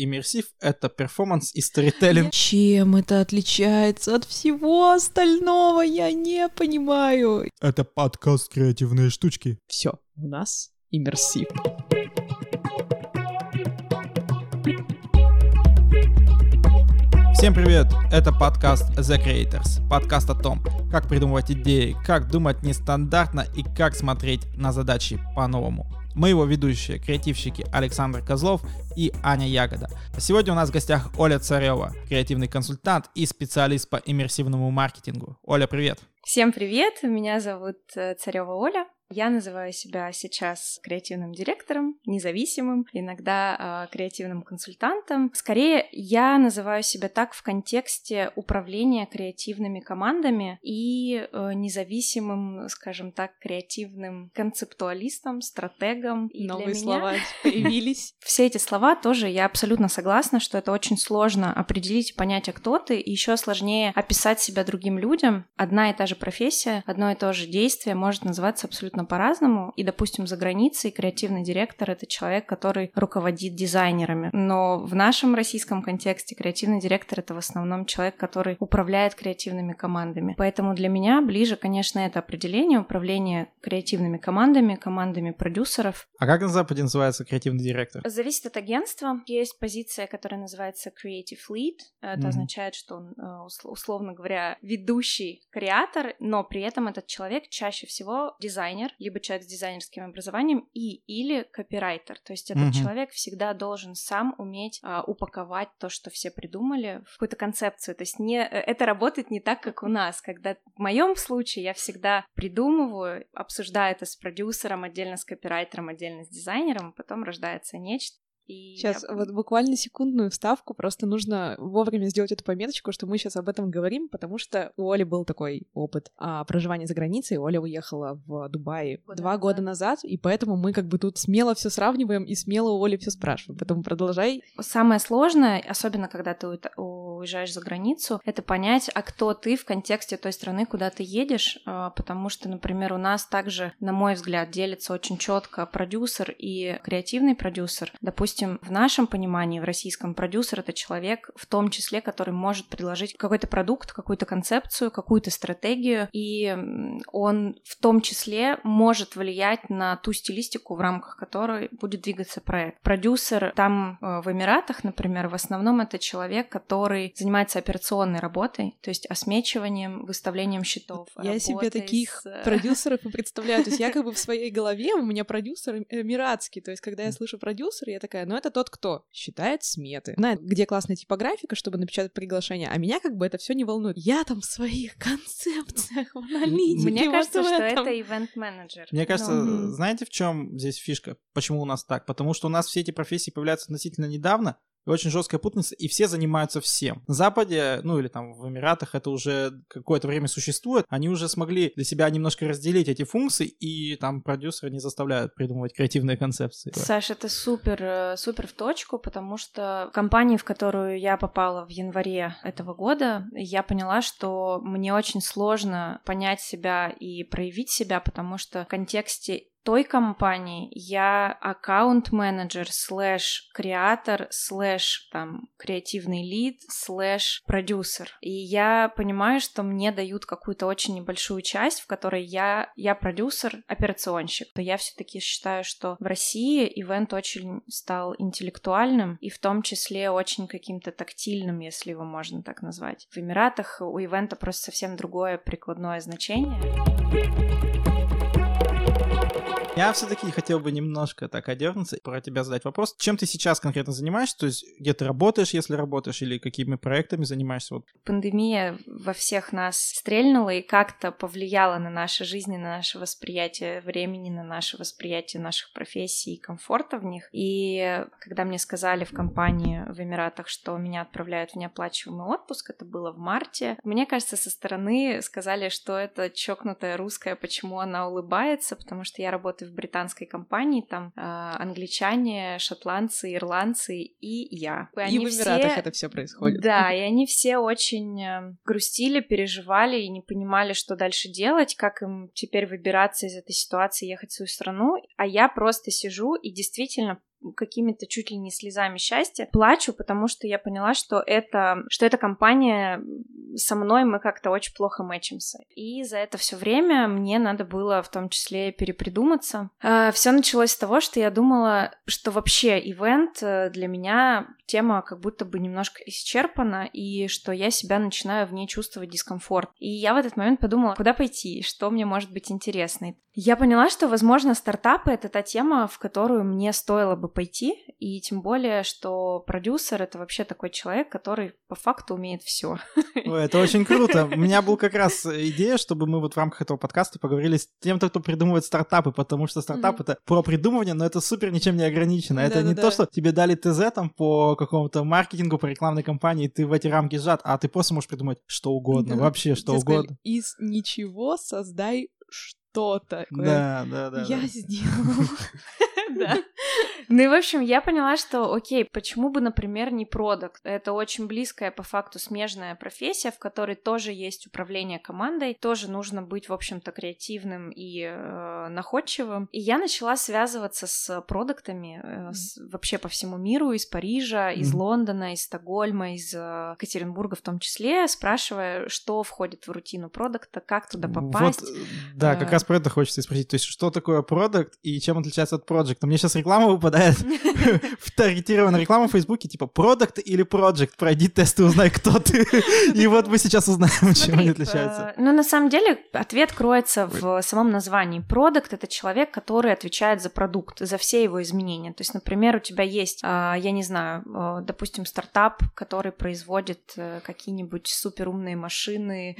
Иммерсив — это перформанс и сторителлинг. Чем это отличается от всего остального, я не понимаю. Это подкаст «Креативные штучки». Все, у нас иммерсив. Всем привет! Это подкаст The Creators. Подкаст о том, как придумывать идеи, как думать нестандартно и как смотреть на задачи по-новому. Мы его ведущие, креативщики Александр Козлов и Аня Ягода. Сегодня у нас в гостях Оля Царева, креативный консультант и специалист по иммерсивному маркетингу. Оля, привет! Всем привет! Меня зовут э, Царева Оля. Я называю себя сейчас креативным директором, независимым, иногда э, креативным консультантом. Скорее, я называю себя так в контексте управления креативными командами и э, независимым, скажем так, креативным концептуалистом, стратегом. И Новые для слова меня... появились. Все эти слова тоже я абсолютно согласна, что это очень сложно определить и понять, а кто ты, и еще сложнее описать себя другим людям. Одна и та же профессия, одно и то же действие может называться абсолютно абсолютно по-разному. И, допустим, за границей креативный директор — это человек, который руководит дизайнерами. Но в нашем российском контексте креативный директор — это в основном человек, который управляет креативными командами. Поэтому для меня ближе, конечно, это определение управления креативными командами, командами продюсеров. А как на Западе называется креативный директор? Зависит от агентства. Есть позиция, которая называется Creative Lead. Это mm-hmm. означает, что он, э, условно говоря, ведущий креатор, но при этом этот человек чаще всего дизайнер, дизайнер, либо человек с дизайнерским образованием, и или копирайтер. То есть этот mm-hmm. человек всегда должен сам уметь а, упаковать то, что все придумали, в какую-то концепцию. То есть не, э, это работает не так, как у нас, когда в моем случае я всегда придумываю, обсуждаю это с продюсером, отдельно с копирайтером, отдельно с дизайнером, и потом рождается нечто. И сейчас я... вот буквально секундную вставку, просто нужно вовремя сделать эту пометочку, что мы сейчас об этом говорим, потому что у Оли был такой опыт а, проживания за границей. Оля уехала в Дубай года два назад. года назад, и поэтому мы как бы тут смело все сравниваем и смело у Оли все спрашиваем. Поэтому продолжай. Самое сложное, особенно когда ты уезжаешь за границу, это понять, а кто ты в контексте той страны, куда ты едешь, а, потому что, например, у нас также, на мой взгляд, делится очень четко продюсер и креативный продюсер. Допустим, допустим, в нашем понимании, в российском, продюсер — это человек, в том числе, который может предложить какой-то продукт, какую-то концепцию, какую-то стратегию, и он в том числе может влиять на ту стилистику, в рамках которой будет двигаться проект. Продюсер там э, в Эмиратах, например, в основном это человек, который занимается операционной работой, то есть осмечиванием, выставлением счетов. Я себе таких с... Э, продюсеров и представляю. То есть я как бы в своей голове, у меня продюсер эмиратский, то есть когда я слышу продюсер, я такая, но это тот, кто считает сметы, знает, где классная типографика, чтобы напечатать приглашение, а меня как бы это все не волнует. Я там в своих концепциях, в аналитике. Мне кажется, что это ивент-менеджер. Мне кажется, ну. знаете, в чем здесь фишка? Почему у нас так? Потому что у нас все эти профессии появляются относительно недавно, очень жесткая путаница, и все занимаются всем. На Западе, ну или там в Эмиратах это уже какое-то время существует, они уже смогли для себя немножко разделить эти функции, и там продюсеры не заставляют придумывать креативные концепции. Саша, это супер, э, супер в точку, потому что компания, в которую я попала в январе этого года, я поняла, что мне очень сложно понять себя и проявить себя, потому что в контексте той компании я аккаунт-менеджер, слэш creator, слэш там креативный lead, слэш продюсер. И я понимаю, что мне дают какую-то очень небольшую часть, в которой я, я продюсер, операционщик. То я все-таки считаю, что в России ивент очень стал интеллектуальным и в том числе очень каким-то тактильным, если его можно так назвать. В Эмиратах у ивента просто совсем другое прикладное значение. Я все-таки хотел бы немножко так одернуться, про тебя задать вопрос. Чем ты сейчас конкретно занимаешься? То есть где ты работаешь, если работаешь, или какими проектами занимаешься? Вот. Пандемия во всех нас стрельнула и как-то повлияла на наши жизни, на наше восприятие времени, на наше восприятие наших профессий и комфорта в них. И когда мне сказали в компании в Эмиратах, что меня отправляют в неоплачиваемый отпуск, это было в марте, мне кажется, со стороны сказали, что это чокнутая русская, почему она улыбается, потому что я работаю в британской компании, там э, англичане, шотландцы, ирландцы и я. И, и в Эмиратах все... это все происходит. Да, и они все очень э, грустили, переживали и не понимали, что дальше делать, как им теперь выбираться из этой ситуации, ехать в свою страну. А я просто сижу и действительно какими-то чуть ли не слезами счастья. Плачу, потому что я поняла, что это, что эта компания со мной мы как-то очень плохо мэчимся. И за это все время мне надо было в том числе перепридуматься. А, все началось с того, что я думала, что вообще ивент э, для меня тема как будто бы немножко исчерпана, и что я себя начинаю в ней чувствовать дискомфорт. И я в этот момент подумала, куда пойти, что мне может быть интересно. Я поняла, что, возможно, стартапы — это та тема, в которую мне стоило бы пойти, и тем более, что продюсер — это вообще такой человек, который по факту умеет все. Это очень круто. У меня был как раз идея, чтобы мы вот в рамках этого подкаста поговорили с тем, кто придумывает стартапы, потому что стартап — это про придумывание, но это супер ничем не ограничено. Это не то, что тебе дали ТЗ там по какому-то маркетингу, по рекламной кампании, ты в эти рамки сжат, а ты просто можешь придумать что угодно, вообще что угодно. Из ничего создай что что-то. Да, да, да. Я сделал. Да. Ну и, в общем, я поняла, что, окей, почему бы, например, не продукт? Это очень близкая, по факту, смежная профессия, в которой тоже есть управление командой, тоже нужно быть, в общем-то, креативным и э, находчивым. И я начала связываться с продуктами э, с, вообще по всему миру, из Парижа, из mm-hmm. Лондона, из Стокгольма, из э, Екатеринбурга в том числе, спрашивая, что входит в рутину продукта, как туда попасть. Вот, да, как раз про это хочется спросить. То есть, что такое продукт и чем отличается от проекта? Мне сейчас реклама выпадает, таргетированная реклама в Фейсбуке, типа, продукт или проект, пройди тест и узнай, кто ты. И вот мы сейчас узнаем, чем они отличаются. Ну, на самом деле, ответ кроется в самом названии. Продукт — это человек, который отвечает за продукт, за все его изменения. То есть, например, у тебя есть, а, я не знаю, а, допустим, стартап, который производит э, какие-нибудь суперумные машины,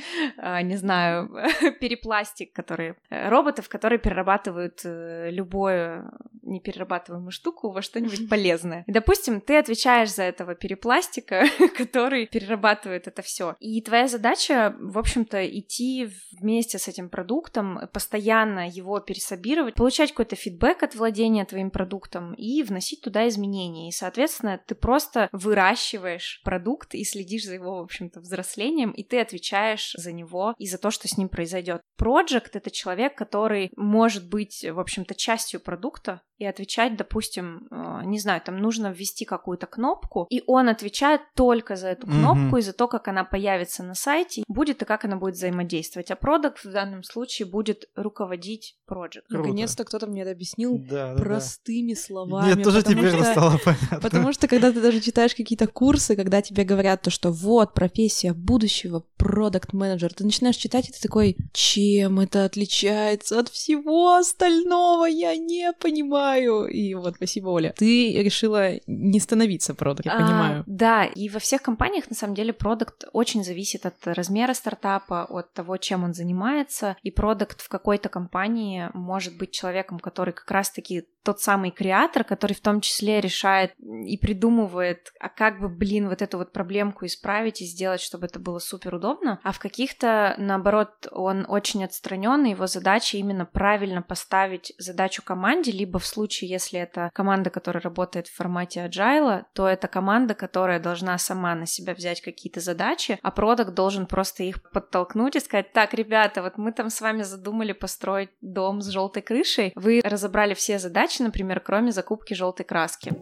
не знаю, перепластик, которые Э, роботов, которые перерабатывают э, любую неперерабатываемую штуку во что-нибудь полезное. И, допустим, ты отвечаешь за этого перепластика, который перерабатывает это все. И твоя задача, в общем-то, идти вместе с этим продуктом, постоянно его пересобировать, получать какой-то фидбэк от владения твоим продуктом и вносить туда изменения. И, соответственно, ты просто выращиваешь продукт и следишь за его, в общем-то, взрослением, и ты отвечаешь за него и за то, что с ним произойдет. Project — это человек, который может быть, в общем-то, частью продукта, и отвечать, допустим, э, не знаю, там нужно ввести какую-то кнопку, и он отвечает только за эту кнопку mm-hmm. и за то, как она появится на сайте, будет и как она будет взаимодействовать. А продукт в данном случае будет руководить проект. Наконец-то кто-то мне это объяснил да, простыми да. словами. Мне тоже теперь что, стало понятно. Потому что когда ты даже читаешь какие-то курсы, когда тебе говорят то, что вот профессия будущего, продукт менеджер ты начинаешь читать, и ты такой, чем это отличается от всего остального, я не понимаю понимаю. И вот спасибо, Оля. Ты решила не становиться продукт, я а, понимаю. Да, и во всех компаниях на самом деле продукт очень зависит от размера стартапа, от того, чем он занимается. И продукт в какой-то компании может быть человеком, который как раз-таки тот самый креатор, который в том числе решает и придумывает, а как бы, блин, вот эту вот проблемку исправить и сделать, чтобы это было супер удобно. А в каких-то, наоборот, он очень отстранен, его задача именно правильно поставить задачу команде, либо в случае, если это команда, которая работает в формате agile, то это команда, которая должна сама на себя взять какие-то задачи, а продукт должен просто их подтолкнуть и сказать, так, ребята, вот мы там с вами задумали построить дом с желтой крышей, вы разобрали все задачи, например, кроме закупки желтой краски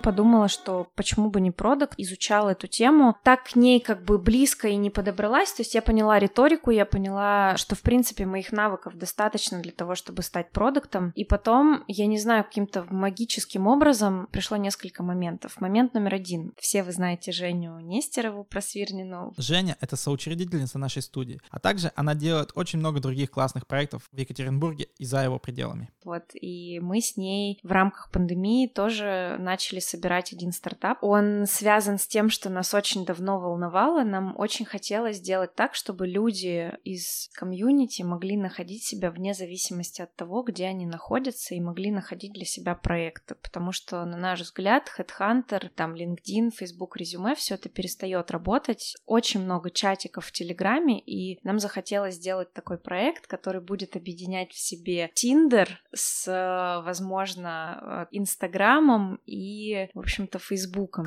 подумала, что почему бы не продукт, изучала эту тему, так к ней как бы близко и не подобралась, то есть я поняла риторику, я поняла, что в принципе моих навыков достаточно для того, чтобы стать продуктом, и потом, я не знаю, каким-то магическим образом пришло несколько моментов. Момент номер один. Все вы знаете Женю Нестерову про Свирнину. Женя — это соучредительница нашей студии, а также она делает очень много других классных проектов в Екатеринбурге и за его пределами. Вот, и мы с ней в рамках пандемии тоже начали собирать один стартап. Он связан с тем, что нас очень давно волновало. Нам очень хотелось сделать так, чтобы люди из комьюнити могли находить себя вне зависимости от того, где они находятся, и могли находить для себя проекты. Потому что, на наш взгляд, Headhunter, там LinkedIn, Facebook, резюме, все это перестает работать. Очень много чатиков в Телеграме, и нам захотелось сделать такой проект, который будет объединять в себе Tinder с, возможно, Инстаграмом и в общем-то, Фейсбуком.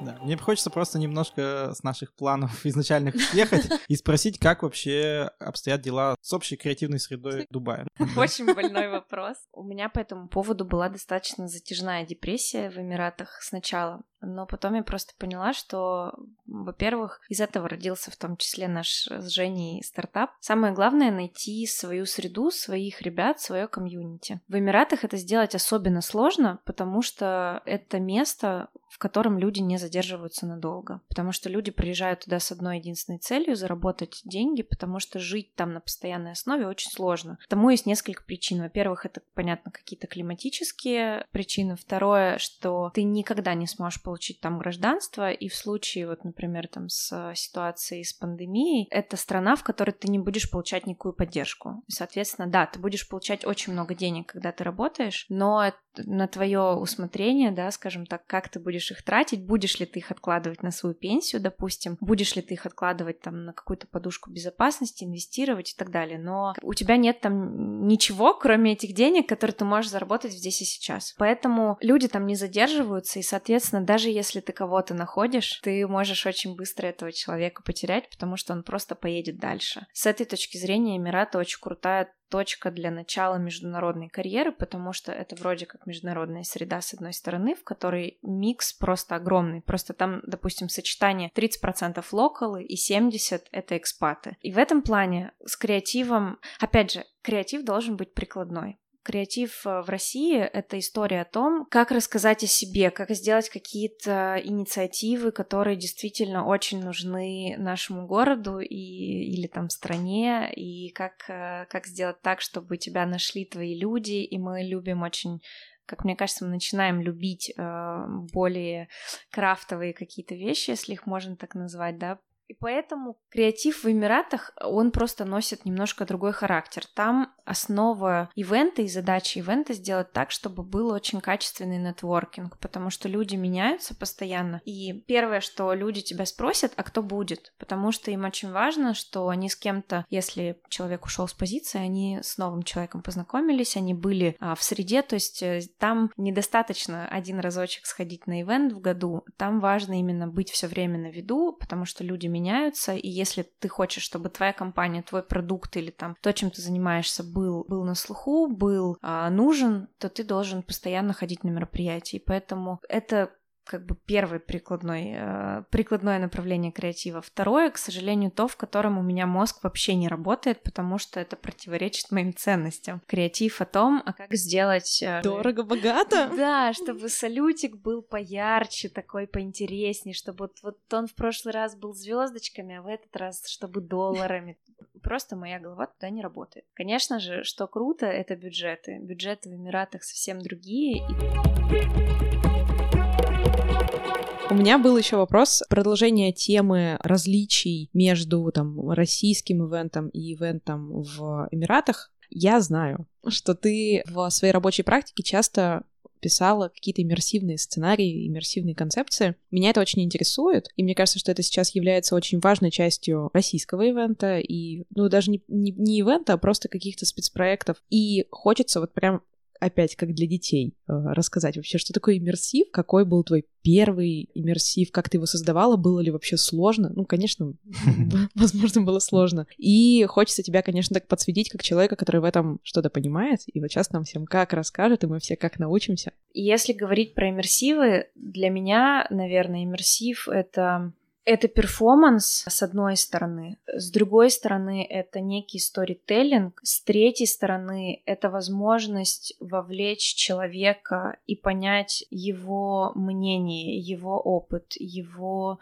Да, мне хочется просто немножко с наших планов изначальных съехать и спросить, как вообще обстоят дела с общей креативной средой Дубая. Очень больной вопрос. У меня по этому поводу была достаточно затяжная депрессия в Эмиратах сначала. Но потом я просто поняла, что, во-первых, из этого родился в том числе наш с Женей стартап. Самое главное — найти свою среду, своих ребят, свое комьюнити. В Эмиратах это сделать особенно сложно, потому что это место, в котором люди не задерживаются надолго. Потому что люди приезжают туда с одной единственной целью — заработать деньги, потому что жить там на постоянной основе очень сложно. Тому есть несколько причин. Во-первых, это, понятно, какие-то климатические причины. Второе, что ты никогда не сможешь получить там гражданство, и в случае, вот, например, там с ситуацией с пандемией, это страна, в которой ты не будешь получать никакую поддержку. Соответственно, да, ты будешь получать очень много денег, когда ты работаешь, но на твое усмотрение, да, скажем так, как ты будешь их тратить, будешь ли ты их откладывать на свою пенсию, допустим, будешь ли ты их откладывать там на какую-то подушку безопасности, инвестировать и так далее. Но у тебя нет там ничего, кроме этих денег, которые ты можешь заработать здесь и сейчас. Поэтому люди там не задерживаются, и, соответственно, даже если ты кого-то находишь, ты можешь очень быстро этого человека потерять, потому что он просто поедет дальше. С этой точки зрения Эмираты очень крутая точка для начала международной карьеры, потому что это вроде как международная среда с одной стороны, в которой микс просто огромный. Просто там, допустим, сочетание 30% локалы и 70% это экспаты. И в этом плане с креативом, опять же, креатив должен быть прикладной. Креатив э, в России — это история о том, как рассказать о себе, как сделать какие-то инициативы, которые действительно очень нужны нашему городу и, или там стране, и как, э, как сделать так, чтобы тебя нашли твои люди, и мы любим очень как мне кажется, мы начинаем любить э, более крафтовые какие-то вещи, если их можно так назвать, да, и поэтому креатив в Эмиратах, он просто носит немножко другой характер. Там основа ивента и задача ивента сделать так, чтобы был очень качественный нетворкинг, потому что люди меняются постоянно. И первое, что люди тебя спросят, а кто будет? Потому что им очень важно, что они с кем-то, если человек ушел с позиции, они с новым человеком познакомились, они были а, в среде, то есть э, там недостаточно один разочек сходить на ивент в году, там важно именно быть все время на виду, потому что люди меняются, и если ты хочешь, чтобы твоя компания, твой продукт или там то, чем ты занимаешься, был, был на слуху, был а, нужен, то ты должен постоянно ходить на мероприятия. И поэтому это как бы первое прикладной, э, прикладное направление креатива. Второе, к сожалению, то, в котором у меня мозг вообще не работает, потому что это противоречит моим ценностям. Креатив о том, а как сделать... Э, Дорого-богато? Да, чтобы салютик был поярче, такой поинтереснее, чтобы вот, вот он в прошлый раз был звездочками, а в этот раз чтобы долларами. Просто моя голова туда не работает. Конечно же, что круто, это бюджеты. Бюджеты в Эмиратах совсем другие. И... У меня был еще вопрос продолжение темы различий между там российским ивентом и ивентом в Эмиратах. Я знаю, что ты в своей рабочей практике часто писала какие-то иммерсивные сценарии, иммерсивные концепции. Меня это очень интересует, и мне кажется, что это сейчас является очень важной частью российского ивента, и, ну, даже не, не, не ивента, а просто каких-то спецпроектов. И хочется вот прям опять как для детей, э, рассказать вообще, что такое иммерсив, какой был твой первый иммерсив, как ты его создавала, было ли вообще сложно? Ну, конечно, возможно, было сложно. И хочется тебя, конечно, так подсветить, как человека, который в этом что-то понимает, и вот сейчас нам всем как расскажет, и мы все как научимся. Если говорить про иммерсивы, для меня, наверное, иммерсив — это это перформанс, с одной стороны. С другой стороны, это некий сторителлинг. С третьей стороны, это возможность вовлечь человека и понять его мнение, его опыт, его,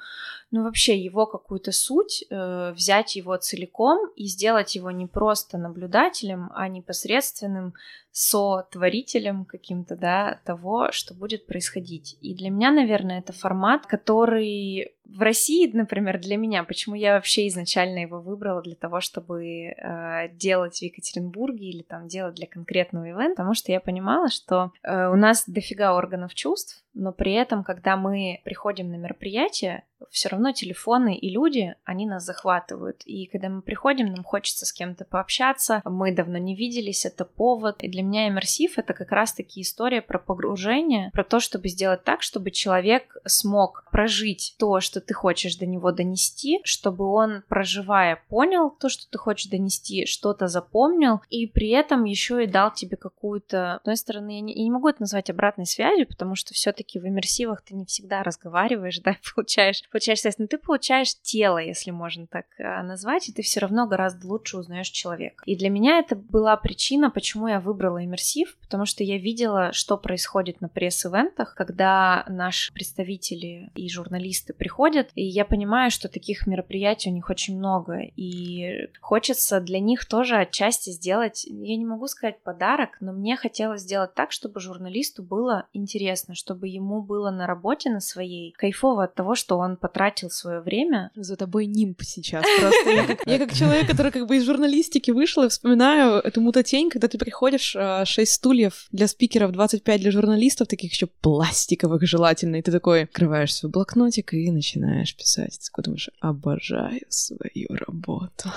ну вообще его какую-то суть, э, взять его целиком и сделать его не просто наблюдателем, а непосредственным сотворителем каким-то, да, того, что будет происходить. И для меня, наверное, это формат, который в России, например, для меня, почему я вообще изначально его выбрала для того, чтобы э, делать в Екатеринбурге или там делать для конкретного ивента, потому что я понимала, что э, у нас дофига органов чувств, но при этом, когда мы приходим на мероприятие, все равно телефоны и люди, они нас захватывают. И когда мы приходим, нам хочется с кем-то пообщаться, мы давно не виделись, это повод. И для меня иммерсив — это как раз-таки история про погружение, про то, чтобы сделать так, чтобы человек смог прожить то, что ты хочешь до него донести, чтобы он, проживая, понял то, что ты хочешь донести, что-то запомнил, и при этом еще и дал тебе какую-то... С одной стороны, я не, я не могу это назвать обратной связью, потому что все-таки в иммерсивах ты не всегда разговариваешь, да, получаешь получаешь связь, но ты получаешь тело, если можно так э, назвать, и ты все равно гораздо лучше узнаешь человека. И для меня это была причина, почему я выбрала иммерсив, потому что я видела, что происходит на пресс-ивентах, когда наши представители и журналисты приходят, и я понимаю, что таких мероприятий у них очень много, и хочется для них тоже отчасти сделать, я не могу сказать подарок, но мне хотелось сделать так, чтобы журналисту было интересно, чтобы ему было на работе на своей кайфово от того, что он потратил свое время. За тобой нимб сейчас просто. Я как, я как человек, который как бы из журналистики вышел, и вспоминаю эту мутатень, когда ты приходишь, 6 а, стульев для спикеров, 25 для журналистов, таких еще пластиковых желательно, и ты такой открываешь свой блокнотик и начинаешь писать. Ты думаешь, обожаю свою работу.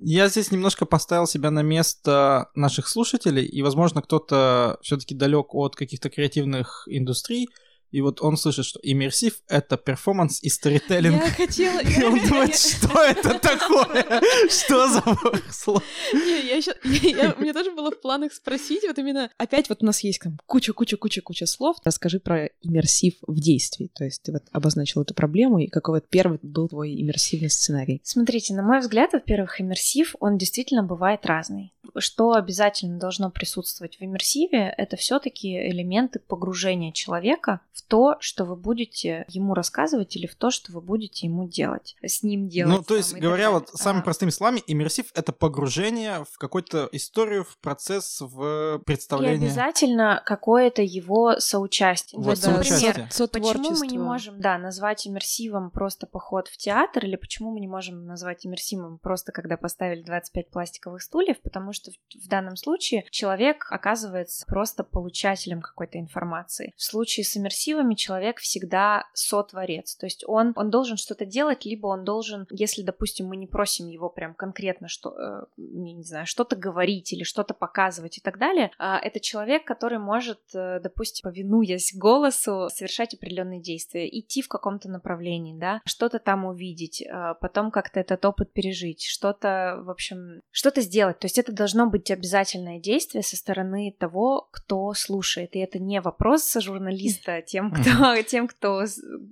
Я здесь немножко поставил себя на место наших слушателей, и, возможно, кто-то все-таки далек от каких-то креативных индустрий, movie и вот он слышит, что иммерсив — это перформанс и сторителлинг. Я хотела... И он думает, что это такое? Что за слово? У меня тоже было в планах спросить, вот именно... Опять вот у нас есть там куча-куча-куча-куча слов. Расскажи про иммерсив в действии. То есть ты вот обозначил эту проблему, и какой вот первый был твой иммерсивный сценарий? Смотрите, на мой взгляд, во-первых, иммерсив, он действительно бывает разный. Что обязательно должно присутствовать в иммерсиве, это все таки элементы погружения человека в то, что вы будете ему рассказывать или в то, что вы будете ему делать, с ним делать. Ну, то есть, говоря вот самыми простыми словами, иммерсив — это погружение в какую-то историю, в процесс, в представление. И обязательно какое-то его соучастие. Вот, Например, соучастие. почему мы не можем, да, назвать иммерсивом просто поход в театр, или почему мы не можем назвать иммерсивом просто когда поставили 25 пластиковых стульев, потому что в, в данном случае человек оказывается просто получателем какой-то информации. В случае с иммерсивом мотивами человек всегда сотворец. То есть он, он должен что-то делать, либо он должен, если, допустим, мы не просим его прям конкретно, что, э, не знаю, что-то говорить или что-то показывать и так далее, э, это человек, который может, э, допустим, повинуясь голосу, совершать определенные действия, идти в каком-то направлении, да, что-то там увидеть, э, потом как-то этот опыт пережить, что-то, в общем, что-то сделать. То есть это должно быть обязательное действие со стороны того, кто слушает. И это не вопрос журналиста, тем, тем, кто, тем, кто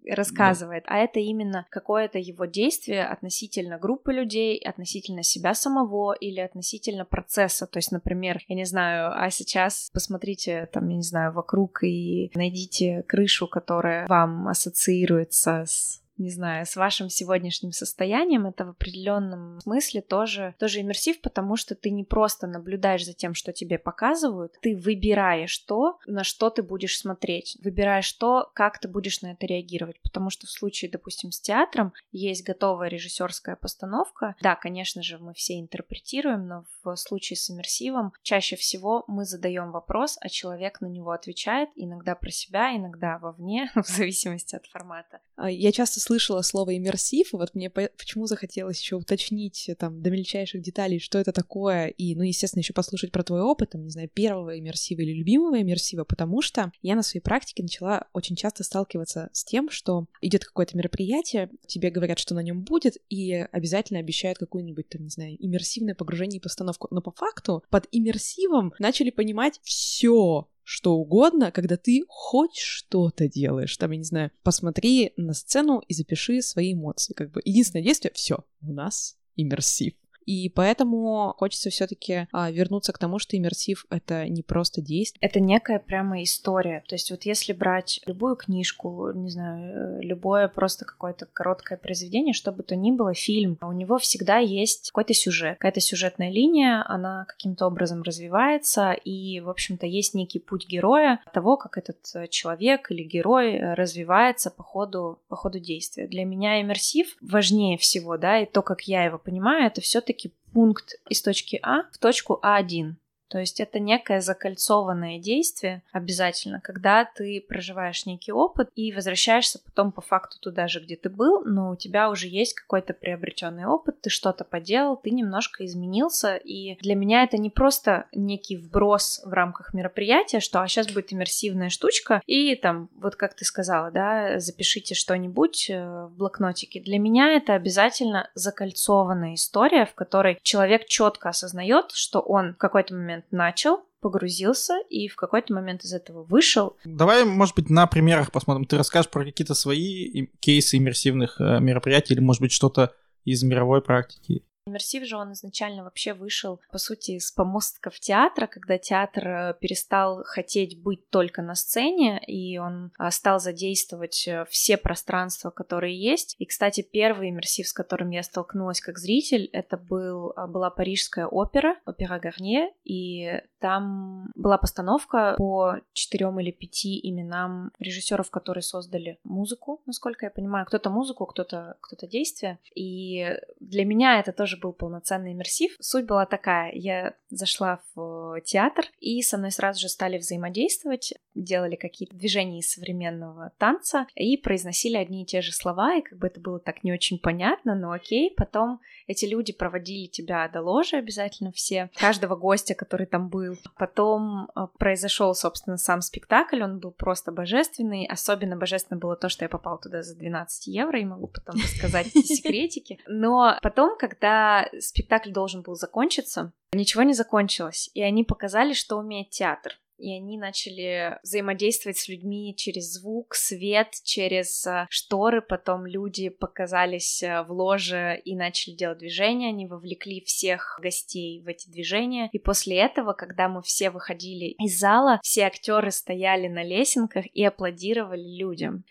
рассказывает, да. а это именно какое-то его действие относительно группы людей, относительно себя самого или относительно процесса. То есть, например, я не знаю, а сейчас посмотрите там, я не знаю, вокруг и найдите крышу, которая вам ассоциируется с не знаю, с вашим сегодняшним состоянием, это в определенном смысле тоже, тоже иммерсив, потому что ты не просто наблюдаешь за тем, что тебе показывают, ты выбираешь то, на что ты будешь смотреть, выбираешь то, как ты будешь на это реагировать, потому что в случае, допустим, с театром есть готовая режиссерская постановка, да, конечно же, мы все интерпретируем, но в случае с иммерсивом чаще всего мы задаем вопрос, а человек на него отвечает, иногда про себя, иногда вовне, в зависимости от формата. А, я часто слышала слово иммерсив, и вот мне почему захотелось еще уточнить там до мельчайших деталей, что это такое, и, ну, естественно, еще послушать про твой опыт, там, не знаю, первого иммерсива или любимого иммерсива, потому что я на своей практике начала очень часто сталкиваться с тем, что идет какое-то мероприятие, тебе говорят, что на нем будет, и обязательно обещают какую-нибудь, там, не знаю, иммерсивное погружение и постановку. Но по факту под иммерсивом начали понимать все, что угодно, когда ты хоть что-то делаешь. Там, я не знаю, посмотри на сцену и запиши свои эмоции. Как бы единственное действие — все, у нас иммерсив. И поэтому хочется все-таки а, вернуться к тому, что иммерсив это не просто действие. Это некая прямо история. То есть вот если брать любую книжку, не знаю, любое просто какое-то короткое произведение, что бы то ни было, фильм, у него всегда есть какой-то сюжет, какая-то сюжетная линия, она каким-то образом развивается, и, в общем-то, есть некий путь героя того, как этот человек или герой развивается по ходу, по ходу действия. Для меня иммерсив важнее всего, да, и то, как я его понимаю, это все-таки пункт из точки А в точку А1. То есть это некое закольцованное действие обязательно, когда ты проживаешь некий опыт и возвращаешься потом по факту туда же, где ты был, но у тебя уже есть какой-то приобретенный опыт, ты что-то поделал, ты немножко изменился, и для меня это не просто некий вброс в рамках мероприятия, что а сейчас будет иммерсивная штучка, и там, вот как ты сказала, да, запишите что-нибудь э, в блокнотике. Для меня это обязательно закольцованная история, в которой человек четко осознает, что он в какой-то момент начал, погрузился и в какой-то момент из этого вышел. Давай, может быть, на примерах посмотрим. Ты расскажешь про какие-то свои кейсы иммерсивных э, мероприятий или, может быть, что-то из мировой практики. Иммерсив же он изначально вообще вышел, по сути, с помостков театра, когда театр э, перестал хотеть быть только на сцене, и он а, стал задействовать э, все пространства, которые есть. И, кстати, первый иммерсив, с которым я столкнулась как зритель, это был, а, была парижская опера, опера Гарнье, и там была постановка по четырем или пяти именам режиссеров, которые создали музыку, насколько я понимаю. Кто-то музыку, кто-то кто действие. И для меня это тоже был полноценный иммерсив. Суть была такая, я зашла в театр, и со мной сразу же стали взаимодействовать, делали какие-то движения из современного танца и произносили одни и те же слова, и как бы это было так не очень понятно, но окей. Потом эти люди проводили тебя до ложи обязательно все, каждого гостя, который там был. Потом э, произошел, собственно, сам спектакль, он был просто божественный. Особенно божественно было то, что я попала туда за 12 евро, и могу потом рассказать эти секретики. Но потом, когда спектакль должен был закончиться, ничего не закончилось, и они показали, что умеет театр и они начали взаимодействовать с людьми через звук, свет, через э, шторы. Потом люди показались э, в ложе и начали делать движения. Они вовлекли всех гостей в эти движения. И после этого, когда мы все выходили из зала, все актеры стояли на лесенках и аплодировали людям.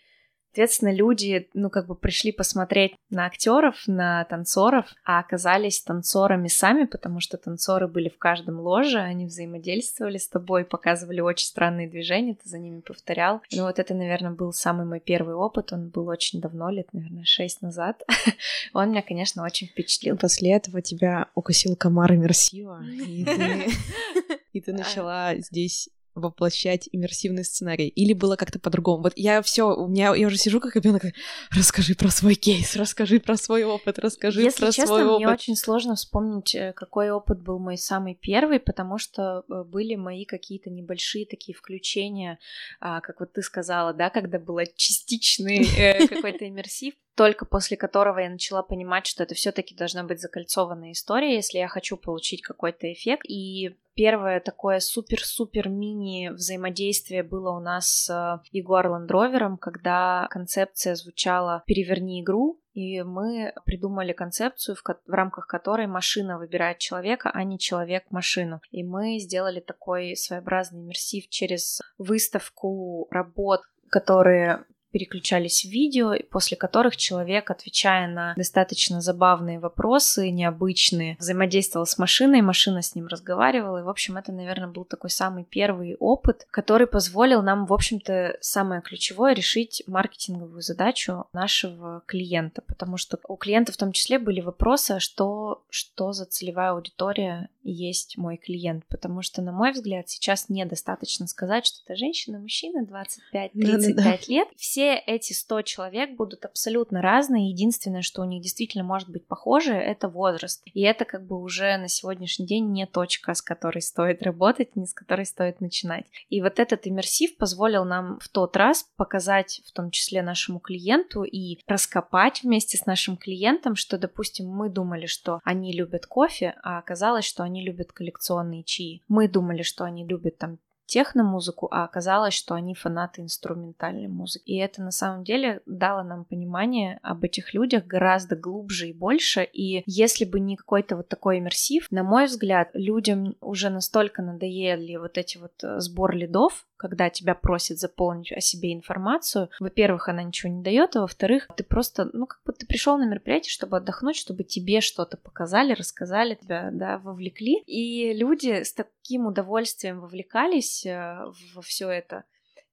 Соответственно, люди, ну, как бы пришли посмотреть на актеров, на танцоров, а оказались танцорами сами, потому что танцоры были в каждом ложе, они взаимодействовали с тобой, показывали очень странные движения, ты за ними повторял. Ну, вот это, наверное, был самый мой первый опыт, он был очень давно, лет, наверное, шесть назад. Он меня, конечно, очень впечатлил. После этого тебя укусил комар иммерсива, и ты начала здесь воплощать иммерсивный сценарий? Или было как-то по-другому? Вот я все, у меня я уже сижу как ребенок, расскажи про свой кейс, расскажи про свой опыт, расскажи Если про честно, свой опыт. мне очень сложно вспомнить, э, какой опыт был мой самый первый, потому что э, были мои какие-то небольшие такие включения, а, как вот ты сказала, да, когда было частичный э, какой-то иммерсив только после которого я начала понимать, что это все-таки должна быть закольцованная история, если я хочу получить какой-то эффект. И первое такое супер-супер мини взаимодействие было у нас с Ягуар Ландровером, когда концепция звучала «переверни игру», и мы придумали концепцию, в, в рамках которой машина выбирает человека, а не человек машину. И мы сделали такой своеобразный иммерсив через выставку работ, которые переключались в видео, после которых человек, отвечая на достаточно забавные вопросы, необычные, взаимодействовал с машиной, машина с ним разговаривала. И, в общем, это, наверное, был такой самый первый опыт, который позволил нам, в общем-то, самое ключевое решить маркетинговую задачу нашего клиента, потому что у клиента в том числе были вопросы, а что, что за целевая аудитория есть мой клиент, потому что, на мой взгляд, сейчас недостаточно сказать, что это женщина, мужчина, 25-35 да, да, да. лет. Все эти 100 человек будут абсолютно разные. Единственное, что у них действительно может быть похоже, это возраст. И это как бы уже на сегодняшний день не точка, с которой стоит работать, не с которой стоит начинать. И вот этот иммерсив позволил нам в тот раз показать, в том числе нашему клиенту, и раскопать вместе с нашим клиентом, что, допустим, мы думали, что они любят кофе, а оказалось, что они любят коллекционные чаи. Мы думали, что они любят там техно-музыку, а оказалось, что они фанаты инструментальной музыки. И это на самом деле дало нам понимание об этих людях гораздо глубже и больше. И если бы не какой-то вот такой иммерсив, на мой взгляд, людям уже настолько надоели вот эти вот э, сбор лидов, когда тебя просят заполнить о себе информацию, во-первых, она ничего не дает, а во-вторых, ты просто, ну, как бы ты пришел на мероприятие, чтобы отдохнуть, чтобы тебе что-то показали, рассказали, тебя, да, вовлекли. И люди с таким удовольствием вовлекались э, во все это.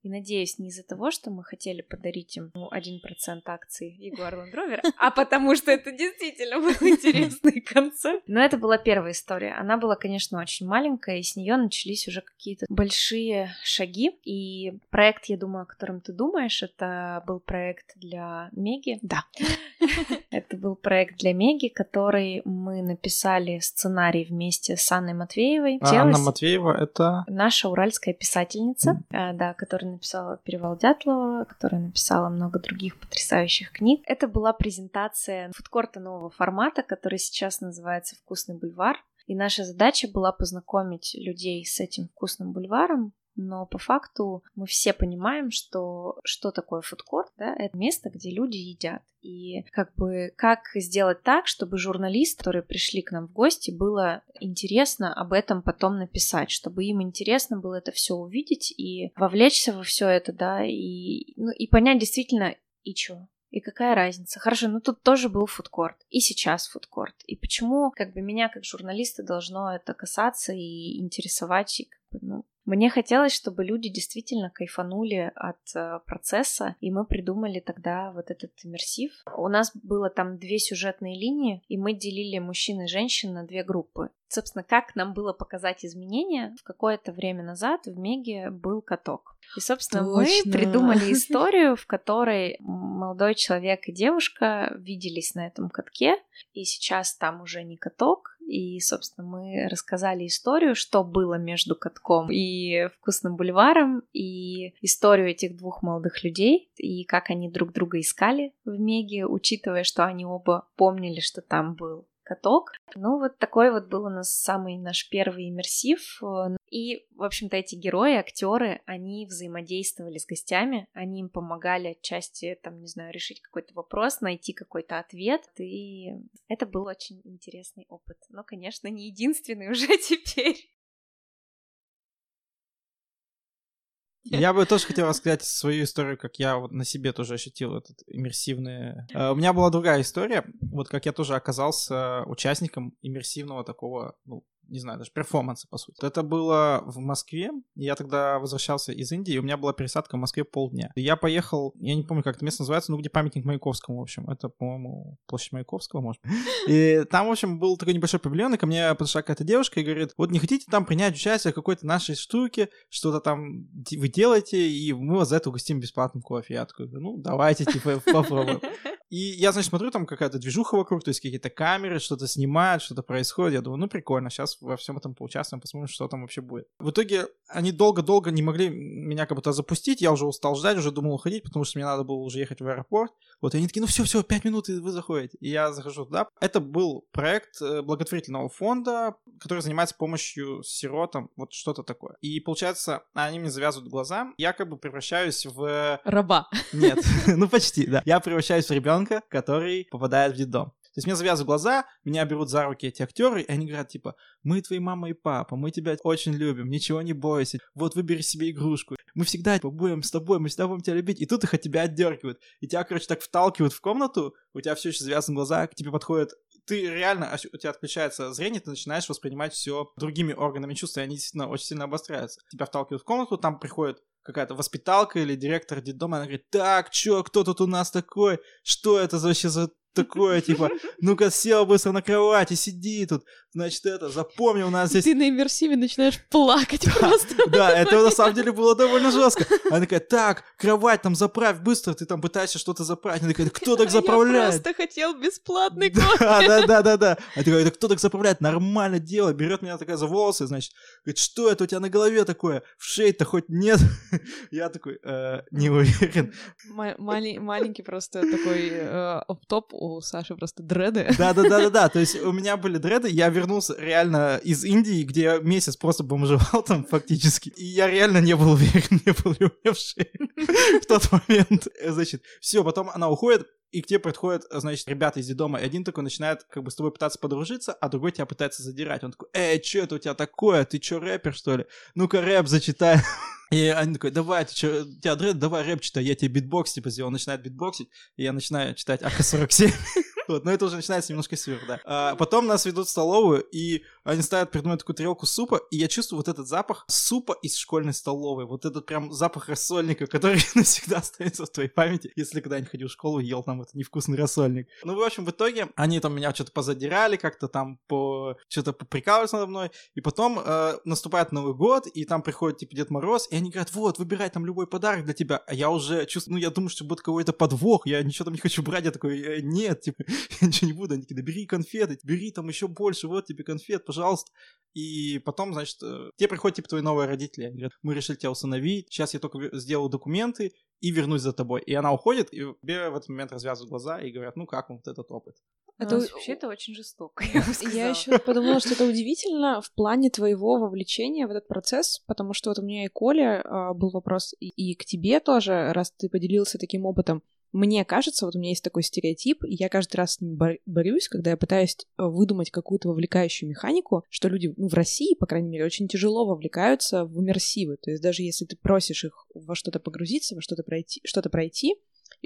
И надеюсь, не из-за того, что мы хотели подарить им ну, 1% акций Jaguar Land Rover, а потому что это действительно был интересный концепт. Но это была первая история. Она была, конечно, очень маленькая, и с нее начались уже какие-то большие шаги. И проект, я думаю, о котором ты думаешь, это был проект для Меги. Да. Это был проект для Меги, который мы написали сценарий вместе с Анной Матвеевой. А Анна Матвеева — это... Наша уральская писательница, mm. да, которая написала «Перевал Дятлова», которая написала много других потрясающих книг. Это была презентация фудкорта нового формата, который сейчас называется «Вкусный бульвар». И наша задача была познакомить людей с этим вкусным бульваром, но по факту мы все понимаем, что что такое фудкорт, да, это место, где люди едят. И как бы как сделать так, чтобы журналисты, которые пришли к нам в гости, было интересно об этом потом написать, чтобы им интересно было это все увидеть и вовлечься во все это, да, и, ну, и понять действительно, и что, и какая разница? Хорошо, ну тут тоже был фудкорт. И сейчас фудкорт. И почему как бы меня как журналиста должно это касаться и интересовать? И, как бы, ну, мне хотелось, чтобы люди действительно кайфанули от э, процесса, и мы придумали тогда вот этот иммерсив. У нас было там две сюжетные линии, и мы делили мужчин и женщин на две группы. Собственно, как нам было показать изменения, в какое-то время назад в Меге был каток. И, собственно, Точно. мы придумали историю, в которой молодой человек и девушка виделись на этом катке, и сейчас там уже не каток, и, собственно, мы рассказали историю, что было между катком и вкусным бульваром, и историю этих двух молодых людей, и как они друг друга искали в Меге, учитывая, что они оба помнили, что там был каток. Ну, вот такой вот был у нас самый наш первый иммерсив. И, в общем-то, эти герои, актеры, они взаимодействовали с гостями, они им помогали отчасти, там, не знаю, решить какой-то вопрос, найти какой-то ответ. И это был очень интересный опыт. Но, конечно, не единственный уже теперь. Я бы тоже хотел рассказать свою историю, как я вот на себе тоже ощутил этот иммерсивный... Uh, у меня была другая история, вот как я тоже оказался участником иммерсивного такого, ну, не знаю, даже перформанса, по сути. Это было в Москве. Я тогда возвращался из Индии, и у меня была пересадка в Москве полдня. Я поехал, я не помню, как это место называется, ну, где памятник Маяковскому, в общем. Это, по-моему, площадь Маяковского, может. И там, в общем, был такой небольшой павильон, и ко мне подошла какая-то девушка и говорит, вот не хотите там принять участие в какой-то нашей штуке, что-то там вы делаете, и мы вас за это угостим бесплатным кофе. Я такой, ну, давайте, типа, попробуем. И я, значит, смотрю, там какая-то движуха вокруг, то есть какие-то камеры, что-то снимают, что-то происходит. Я думаю, ну прикольно, сейчас во всем этом поучаствуем, посмотрим, что там вообще будет. В итоге они долго-долго не могли меня как будто запустить, я уже устал ждать, уже думал уходить, потому что мне надо было уже ехать в аэропорт. Вот, и они такие, ну все, все, пять минут, и вы заходите. И я захожу туда. Это был проект э, благотворительного фонда, который занимается помощью сиротам, вот что-то такое. И получается, они мне завязывают глаза, я как бы превращаюсь в... Раба. Нет, ну почти, да. Я превращаюсь в ребенка, который попадает в детдом. То есть мне завязывают глаза, меня берут за руки эти актеры, и они говорят, типа, мы твои мама и папа, мы тебя очень любим, ничего не бойся, вот выбери себе игрушку, мы всегда типа, будем с тобой, мы всегда будем тебя любить, и тут их от тебя отдергивают, и тебя, короче, так вталкивают в комнату, у тебя все еще завязаны глаза, к тебе подходят ты реально, у тебя отключается зрение, ты начинаешь воспринимать все другими органами чувств, и они действительно очень сильно обостряются. Тебя вталкивают в комнату, там приходит какая-то воспиталка или директор детдома, она говорит, так, чё, кто тут у нас такой? Что это вообще за такое, типа, ну-ка сел быстро на кровати, сиди тут, значит, это, запомни, у нас здесь... Ты на иммерсиве начинаешь плакать просто. Да, это на самом деле было довольно жестко. Она такая, так, кровать там заправь быстро, ты там пытаешься что-то заправить. Она такая, кто так заправляет? Я просто хотел бесплатный кофе. Да, да, да, да, да. Она такая, кто так заправляет? Нормально дело. Берет меня такая за волосы, значит, говорит, что это у тебя на голове такое? В шее-то хоть нет? Я такой, «Э, не уверен. Маленький просто такой э, топ у Саши просто дреды. Да-да-да-да-да, то есть у меня были дреды, я вернулся реально из Индии, где я месяц просто бомжевал там фактически, и я реально не был уверен, не был ли в тот момент. Значит, все, потом она уходит, и к тебе подходят, значит, ребята из дома, и один такой начинает как бы с тобой пытаться подружиться, а другой тебя пытается задирать. Он такой, эй, что это у тебя такое? Ты что, рэпер, что ли? Ну-ка, рэп зачитай. И они такой, давай, ты у тебя дред, давай рэп читай, я тебе битбокс типа сделал. Он начинает битбоксить, и я начинаю читать АК-47. Вот, но это уже начинается немножко сверху, да. А, потом нас ведут в столовую, и они ставят перед мной такую тарелку супа, и я чувствую вот этот запах супа из школьной столовой. Вот этот прям запах рассольника, который навсегда остается в твоей памяти, если когда-нибудь ходил в школу и ел там этот невкусный рассольник. Ну, в общем, в итоге они там меня что-то позадирали, как-то там по... что-то поприкалывались надо мной, и потом э, наступает Новый год, и там приходит, типа, Дед Мороз, и они говорят, вот, выбирай там любой подарок для тебя, а я уже чувствую, ну, я думаю, что будет какой-то подвох, я ничего там не хочу брать, я такой, «Э, нет, типа, я ничего не буду, они такие, да бери конфеты, бери там еще больше, вот тебе конфет, пожалуйста. И потом, значит, э, тебе приходят, типа, твои новые родители, они говорят, мы решили тебя усыновить, сейчас я только сделал документы, и вернусь за тобой. И она уходит, и тебе в этот момент развязывают глаза и говорят, ну как вам вот этот опыт? Это ну, вообще это очень жестоко. Я, я еще подумала, что это удивительно в плане твоего вовлечения в этот процесс, потому что вот у меня и Коля а, был вопрос, и, и к тебе тоже, раз ты поделился таким опытом. Мне кажется, вот у меня есть такой стереотип, и я каждый раз с ним борюсь, когда я пытаюсь э, выдумать какую-то вовлекающую механику, что люди, ну, в России, по крайней мере, очень тяжело вовлекаются в иммерсивы. То есть даже если ты просишь их во что-то погрузиться, во что-то пройти, что-то пройти,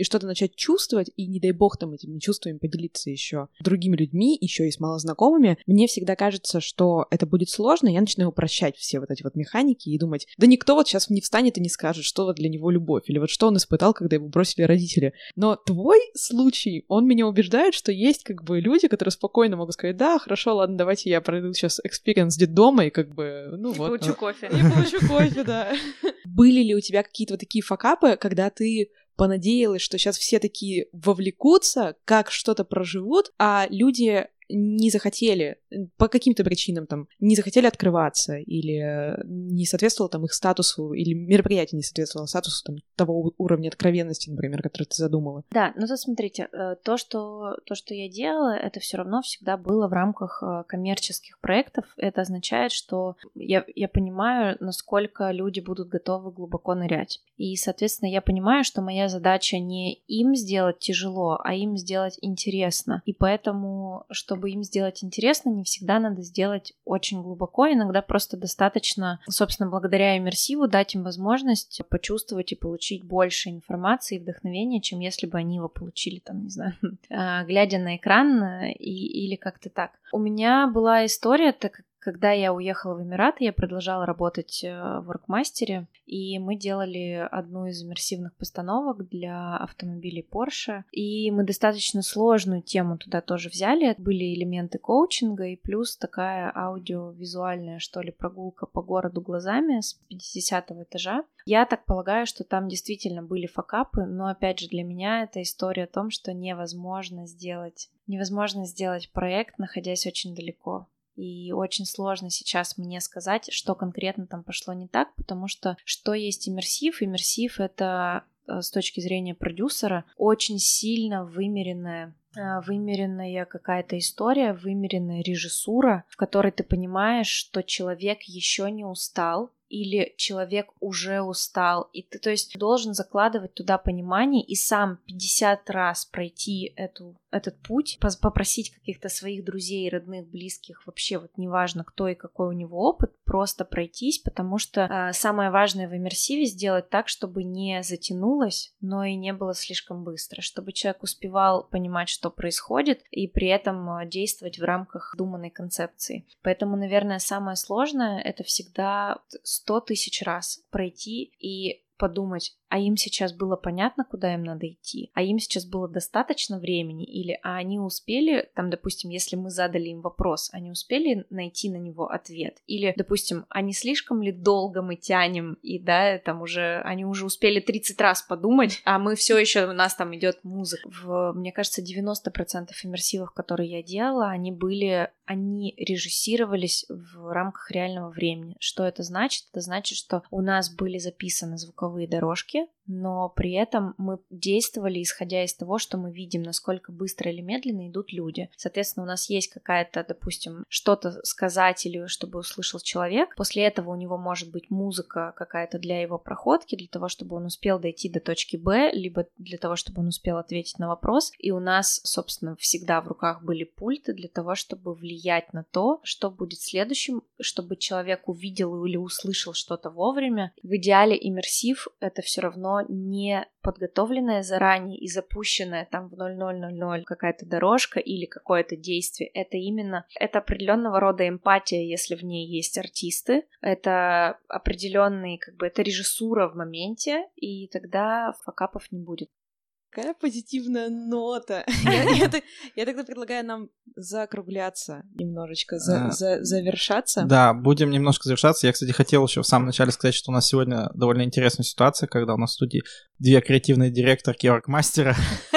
и что-то начать чувствовать, и не дай бог там этими чувствами поделиться еще другими людьми, еще и с малознакомыми, мне всегда кажется, что это будет сложно, я начинаю упрощать все вот эти вот механики и думать, да никто вот сейчас не встанет и не скажет, что вот для него любовь, или вот что он испытал, когда его бросили родители. Но твой случай, он меня убеждает, что есть как бы люди, которые спокойно могут сказать, да, хорошо, ладно, давайте я пройду сейчас experience дома и как бы, ну и вот. получу кофе. И получу кофе, да. Были ли у тебя какие-то вот такие факапы, когда ты понадеялась, что сейчас все такие вовлекутся, как что-то проживут, а люди не захотели, по каким-то причинам там, не захотели открываться, или не соответствовало там их статусу, или мероприятие не соответствовало статусу там, того уровня откровенности, например, который ты задумала. Да, ну то смотрите, э, то, что, то, что я делала, это все равно всегда было в рамках э, коммерческих проектов. Это означает, что я, я понимаю, насколько люди будут готовы глубоко нырять. И, соответственно, я понимаю, что моя задача не им сделать тяжело, а им сделать интересно. И поэтому, чтобы чтобы им сделать интересно, не всегда надо сделать очень глубоко. Иногда просто достаточно, собственно, благодаря иммерсиву дать им возможность почувствовать и получить больше информации и вдохновения, чем если бы они его получили, там, не знаю, а, глядя на экран э, и, или как-то так. У меня была история, так как когда я уехала в Эмираты, я продолжала работать э, в Workmaster, и мы делали одну из иммерсивных постановок для автомобилей Porsche, и мы достаточно сложную тему туда тоже взяли. Были элементы коучинга и плюс такая аудиовизуальная, что ли, прогулка по городу глазами с 50 этажа. Я так полагаю, что там действительно были факапы, но опять же для меня это история о том, что невозможно сделать невозможно сделать проект, находясь очень далеко и очень сложно сейчас мне сказать, что конкретно там пошло не так, потому что что есть иммерсив? Иммерсив — это э, с точки зрения продюсера очень сильно вымеренная э, вымеренная какая-то история, вымеренная режиссура, в которой ты понимаешь, что человек еще не устал, или человек уже устал, и ты, то есть, должен закладывать туда понимание и сам 50 раз пройти эту, этот путь, попросить каких-то своих друзей, родных, близких, вообще вот неважно, кто и какой у него опыт, просто пройтись, потому что э, самое важное в иммерсиве сделать так, чтобы не затянулось, но и не было слишком быстро, чтобы человек успевал понимать, что происходит, и при этом а, действовать в рамках думанной концепции. Поэтому, наверное, самое сложное — это всегда сто тысяч раз пройти и подумать, а им сейчас было понятно, куда им надо идти, а им сейчас было достаточно времени, или а они успели, там, допустим, если мы задали им вопрос, они успели найти на него ответ, или, допустим, а слишком ли долго мы тянем, и да, там уже, они уже успели 30 раз подумать, а мы все еще, у нас там идет музыка. В, мне кажется, 90% иммерсивов, которые я делала, они были, они режиссировались в рамках реального времени. Что это значит? Это значит, что у нас были записаны звуковые дорожки, но при этом мы действовали исходя из того, что мы видим, насколько быстро или медленно идут люди. Соответственно, у нас есть какая-то, допустим, что-то сказать или чтобы услышал человек. После этого у него может быть музыка какая-то для его проходки, для того, чтобы он успел дойти до точки Б, либо для того, чтобы он успел ответить на вопрос. И у нас, собственно, всегда в руках были пульты для того, чтобы влиять на то, что будет следующим, чтобы человек увидел или услышал что-то вовремя. В идеале иммерсив — это все равно не подготовленная заранее и запущенная там в 0000 какая-то дорожка или какое-то действие. Это именно, это определенного рода эмпатия, если в ней есть артисты. Это определенный, как бы, это режиссура в моменте, и тогда факапов не будет. Какая позитивная нота. я, тогда предлагаю нам закругляться немножечко, а, за, завершаться. Да, будем немножко завершаться. Я, кстати, хотел еще в самом начале сказать, что у нас сегодня довольно интересная ситуация, когда у нас в студии две креативные директорки оргмастера.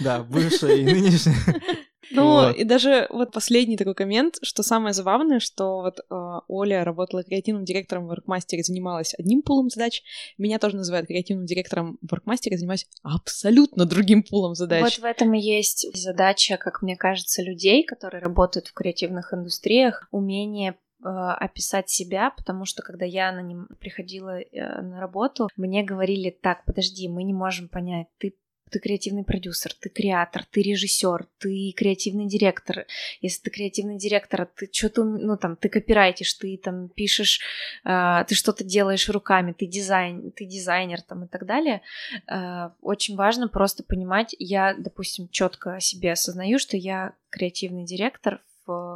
Да, бывшая и нынешняя. Ну, вот. и даже вот последний такой коммент, что самое забавное, что вот э, Оля работала креативным директором в Workmaster и занималась одним пулом задач, меня тоже называют креативным директором в Workmaster и занимаюсь абсолютно другим пулом задач. Вот в этом и есть задача, как мне кажется, людей, которые работают в креативных индустриях, умение э, описать себя, потому что когда я на ним приходила э, на работу, мне говорили, так, подожди, мы не можем понять, ты ты креативный продюсер, ты креатор, ты режиссер, ты креативный директор. Если ты креативный директор, ты что-то, ну там, ты копирайтишь, ты там пишешь, э, ты что-то делаешь руками, ты дизайн, ты дизайнер там и так далее. Э, очень важно просто понимать, я, допустим, четко о себе осознаю, что я креативный директор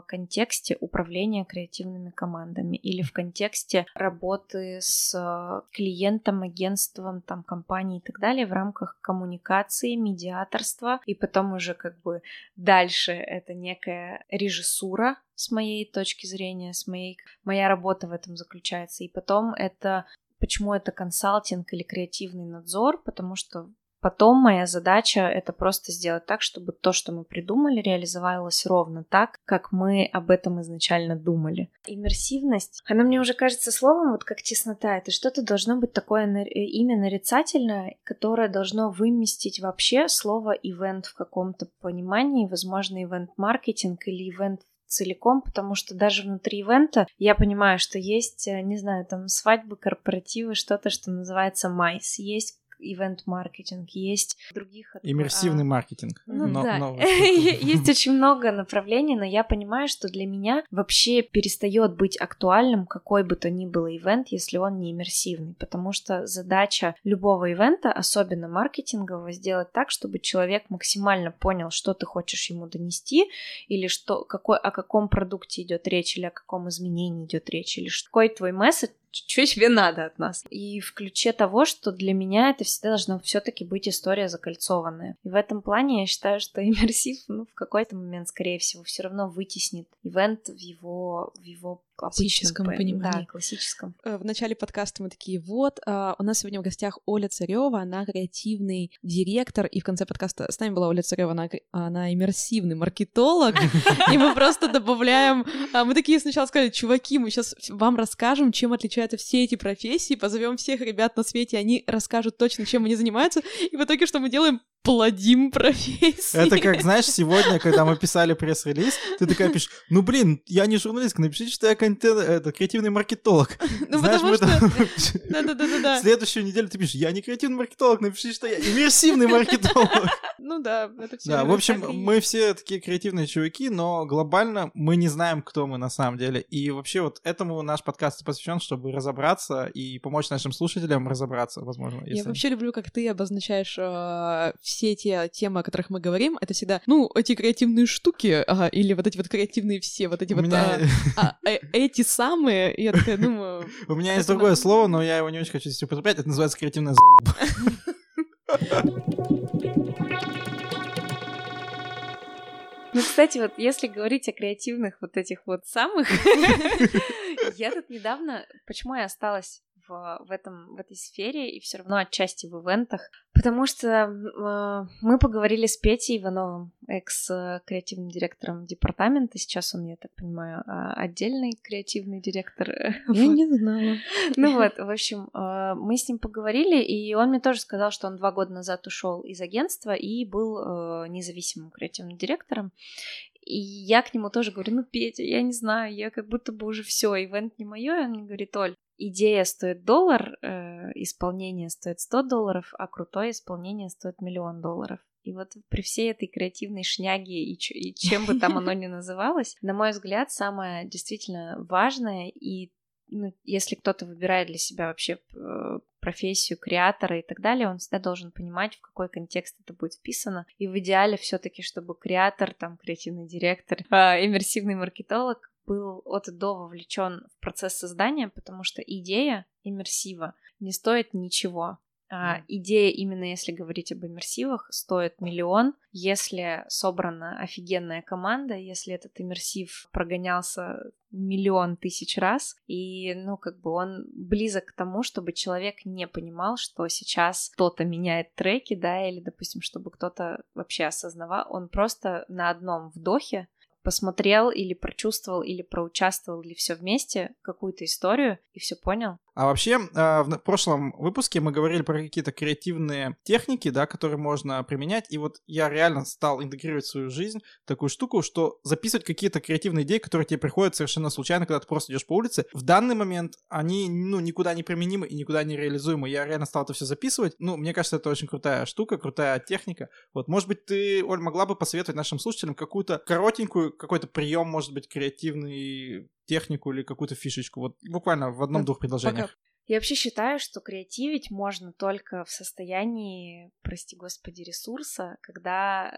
контексте управления креативными командами или в контексте работы с э, клиентом, агентством, там, компанией и так далее в рамках коммуникации, медиаторства, и потом уже как бы дальше это некая режиссура с моей точки зрения, с моей... Моя работа в этом заключается. И потом это Почему это консалтинг или креативный надзор? Потому что Потом моя задача — это просто сделать так, чтобы то, что мы придумали, реализовалось ровно так, как мы об этом изначально думали. Иммерсивность, она мне уже кажется словом, вот как теснота, это что-то должно быть такое э, имя нарицательное, которое должно выместить вообще слово «ивент» в каком-то понимании, возможно, ивент-маркетинг или ивент целиком, потому что даже внутри ивента я понимаю, что есть, э, не знаю, там свадьбы, корпоративы, что-то, что называется майс, есть ивент-маркетинг, есть других... Иммерсивный а... маркетинг. Ну но, да, но... есть очень много направлений, но я понимаю, что для меня вообще перестает быть актуальным какой бы то ни был ивент, если он не иммерсивный, потому что задача любого ивента, особенно маркетингового, сделать так, чтобы человек максимально понял, что ты хочешь ему донести, или что, какой, о каком продукте идет речь, или о каком изменении идет речь, или какой твой месседж, что тебе надо от нас. И в ключе того, что для меня это всегда должна все-таки быть история закольцованная. И в этом плане я считаю, что иммерсив, ну, в какой-то момент, скорее всего, все равно вытеснит ивент в его, в его классическом понимании. Да, классическом. Э, в начале подкаста мы такие, вот, а, у нас сегодня в гостях Оля Царева, она креативный директор, и в конце подкаста с нами была Оля Царева, она, она иммерсивный маркетолог, и мы просто добавляем, а, мы такие сначала сказали, чуваки, мы сейчас вам расскажем, чем отличаются все эти профессии, позовем всех ребят на свете, они расскажут точно, чем они занимаются, и в итоге что мы делаем? Плодим профессии. Это как, знаешь, сегодня, когда мы писали пресс-релиз, ты такая пишешь, ну, блин, я не журналистка, напишите, что я контент, это, креативный маркетолог. Ну, знаешь, потому что... Да-да-да-да. Следующую неделю ты пишешь, я не креативный маркетолог, напишите, что я иммерсивный маркетолог. Ну да, это все. Да, в общем, мы все такие креативные чуваки, но глобально мы не знаем, кто мы на самом деле. И вообще вот этому наш подкаст посвящен, чтобы разобраться и помочь нашим слушателям разобраться, возможно. Я вообще люблю, как ты обозначаешь э, все те темы, о которых мы говорим, это всегда, ну, эти креативные штуки, ага, или вот эти вот креативные все, вот эти У вот меня... а, а, э, эти самые, я такая думаю... У меня есть другое слово, но я его не очень хочу здесь употреблять, это называется креативная залуба. Ну, кстати, вот если говорить о креативных вот этих вот самых, я тут недавно, почему я осталась в, в, этом, в этой сфере и все равно отчасти в ивентах, потому что э, мы поговорили с Петей Ивановым, экс-креативным директором департамента, сейчас он, я так понимаю, а, отдельный креативный директор. Я не знала. Ну вот, в общем, э, мы с ним поговорили, и он мне тоже сказал, что он два года назад ушел из агентства и был э, независимым креативным директором. И я к нему тоже говорю, ну, Петя, я не знаю, я как будто бы уже все, ивент не мое. И он мне говорит, Оль, идея стоит доллар, э, исполнение стоит 100 долларов, а крутое исполнение стоит миллион долларов. И вот при всей этой креативной шняге и, и чем бы там оно ни называлось, на мой взгляд, самое действительно важное и ну, если кто-то выбирает для себя вообще э, профессию креатора и так далее, он всегда должен понимать, в какой контекст это будет вписано. И в идеале все-таки, чтобы креатор, там, креативный директор, э, иммерсивный маркетолог был от и до вовлечен в процесс создания, потому что идея иммерсива не стоит ничего. А, идея, именно если говорить об иммерсивах, стоит миллион. Если собрана офигенная команда, если этот иммерсив прогонялся миллион тысяч раз, и, ну, как бы он близок к тому, чтобы человек не понимал, что сейчас кто-то меняет треки, да, или, допустим, чтобы кто-то вообще осознавал, он просто на одном вдохе посмотрел или прочувствовал или проучаствовал или все вместе какую-то историю и все понял. А вообще, а, в прошлом выпуске мы говорили про какие-то креативные техники, да, которые можно применять, и вот я реально стал интегрировать в свою жизнь такую штуку, что записывать какие-то креативные идеи, которые тебе приходят совершенно случайно, когда ты просто идешь по улице. В данный момент они, ну, никуда не применимы и никуда не реализуемы. Я реально стал это все записывать. Ну, мне кажется, это очень крутая штука, крутая техника. Вот, может быть, ты, Оль, могла бы посоветовать нашим слушателям какую-то коротенькую, какой-то прием, может быть, креативный технику или какую-то фишечку? Вот буквально в одном-двух предложениях. Я вообще считаю, что креативить можно только в состоянии, прости господи, ресурса, когда,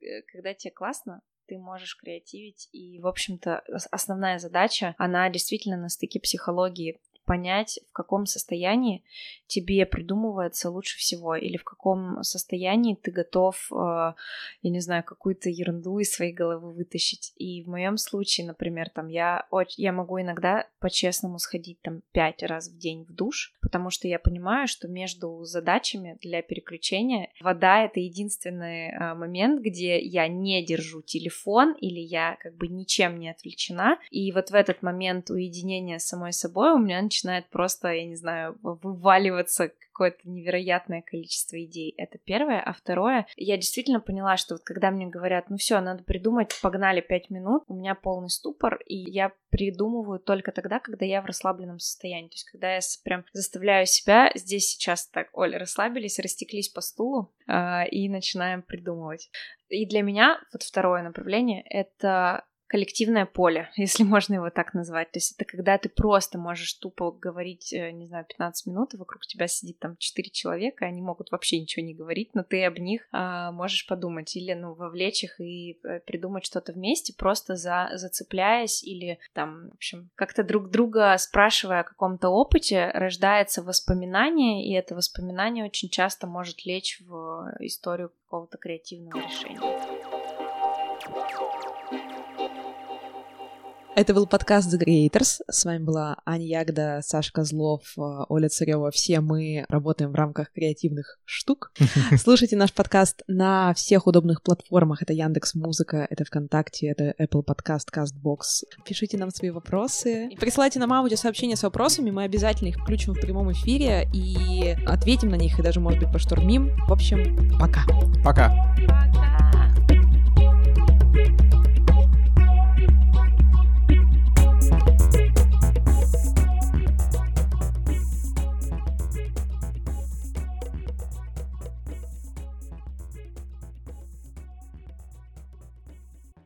э, когда тебе классно, ты можешь креативить, и, в общем-то, основная задача, она действительно на стыке психологии понять, в каком состоянии тебе придумывается лучше всего, или в каком состоянии ты готов, э, я не знаю, какую-то ерунду из своей головы вытащить. И в моем случае, например, там я, я могу иногда по-честному сходить там пять раз в день в душ, потому что я понимаю, что между задачами для переключения вода — это единственный э, момент, где я не держу телефон или я как бы ничем не отвлечена. И вот в этот момент уединения с самой собой у меня начинает просто, я не знаю, вываливаться какое-то невероятное количество идей. Это первое. А второе, я действительно поняла, что вот когда мне говорят, ну все, надо придумать, погнали пять минут, у меня полный ступор, и я придумываю только тогда, когда я в расслабленном состоянии. То есть, когда я прям заставляю себя здесь сейчас так, Оля, расслабились, растеклись по стулу э, и начинаем придумывать. И для меня вот второе направление — это коллективное поле, если можно его так назвать. То есть это когда ты просто можешь тупо говорить, э, не знаю, 15 минут, и вокруг тебя сидит там 4 человека, и они могут вообще ничего не говорить, но ты об них а, можешь подумать или, ну, вовлечь их и э, придумать что-то вместе, просто за, зацепляясь или там, в общем, как-то друг друга спрашивая о каком-то опыте, рождается воспоминание, и это воспоминание очень часто может лечь в историю какого-то креативного решения. Это был подкаст The Creators. С вами была Аня Ягда, Саша Козлов, э, Оля Царева. Все мы работаем в рамках креативных штук. Слушайте наш подкаст на всех удобных платформах. Это Яндекс Музыка, это ВКонтакте, это Apple Podcast, CastBox. Пишите нам свои вопросы. И присылайте нам аудиосообщения с вопросами. Мы обязательно их включим в прямом эфире и ответим на них, и даже, может быть, поштурмим. В общем, пока. Пока. Пока.